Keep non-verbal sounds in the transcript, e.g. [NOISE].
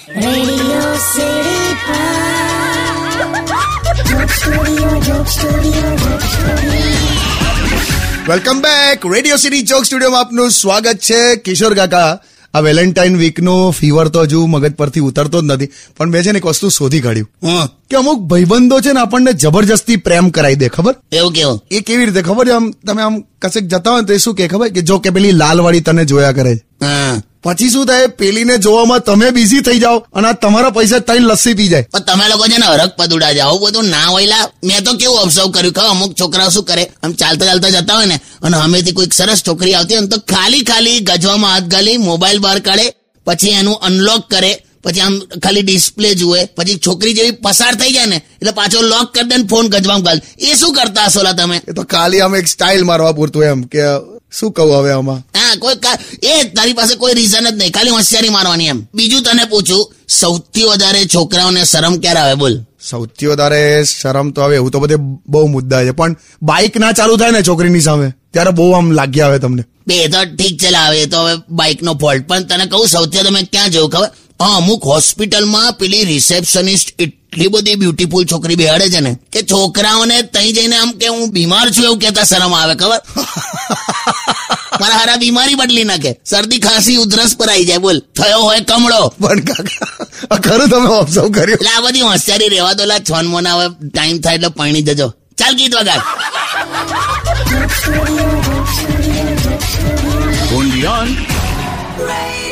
Welcome back radio city ચોક સ્ટુડિયોમાં આપનું સ્વાગત છે. કિશોર કાકા આ વેલેન્ટાઇન વીકનો ફીવર તો હજુ મગજ પરથી ઉતરતો જ નથી પણ મેં છે ને એક વસ્તુ શોધી કાઢ્યું. હં, કે અમુક ભાઈબંધો છે ને આપણને જબરજસ્તી પ્રેમ કરાવી દે ખબર? એવું કેવું એ કેવી રીતે? ખબર છે? આમ તમે આમ કશેક જતા હોય તો એ શું કે ખબર? કે જો કે પેલી લાલવાળી તને જોયા કરે હા. પછી શું થાય? પેલીને જોવામાં તમે બિઝી થઈ જાઓ અને તમારા પૈસા ત્રણ લસ્સી પી જાય. પણ તમે લોકો છે ને હરક પદુડા જાઓ બધું ના હોયલા મેં તો કેવું ઓબ્ઝર્વ કર્યું કે અમુક છોકરા શું કરે? આમ ચાલતા ચાલતા જતા હોય ને અને હમેથી કોઈક સરસ છોકરી આવતી હોય તો ખાલી ખાલી ગજવામાં હાથ ગાલી મોબાઈલ બહાર કાઢે પછી એનું અનલોક કરે પછી આમ ખાલી ડિસ્પ્લે જુએ પછી છોકરી જેવી પસાર થઈ જાય ને એટલે પાછો લોક કરી દે ને ફોન ગજવામાં ગાલ. એ શું કરતા હશો તમે? એ તો ખાલી આમ એક સ્ટાઇલ મારવા પૂરતું એમ કે શું કહું હવે આમાં? હા કોઈ કા- એ તારી પાસે કોઈ રીઝન જ નહીં. ખાલી હોશિયારી મારવાની એમ. બીજું તને પૂછું સૌથી વધારે છોકરાઓને શરમ ક્યારે આવે? બોલ. સૌથી વધારે શરમ તો આવે એવું તો બધે બહુ મુદ્દા છે. પણ બાઇક ના ચાલુ થાય ને છોકરીની સામે ત્યારે બહુ આમ લાગ્યા આવે તમને. બે તો ઠીક છે લાવે તો હવે બાઇક નો ફોલ્ટ પણ તને કહું સૌથી તમે ક્યાં જવું ખબર? હા અમુક હોસ્પિટલમાં પેલી રિસેપ્શનિસ્ટ એટલી બધી બ્યુટીફુલ છોકરી બેહાડે છે ને કે છોકરાઓને તઈ જઈને આમ કે હું બીમાર છું એવું કેતા શરમ આવે ખબર? [LAUGHS] મારા હારા બીમારી બદલી નાખે. શરદી ખાંસી ઉધરસ પર આવી જાય. બોલ. થયો હોય કમળો. પણ કાકા આ ખરું તમે ઓબ્ઝર્વ કર્યું. એટલે આ બધી હોશિયારી રહેવા દો. લા છોન મોના હવે ટાઈમ થાય એટલે પાણી જજો ચાલ ગીત વગાડ. Joke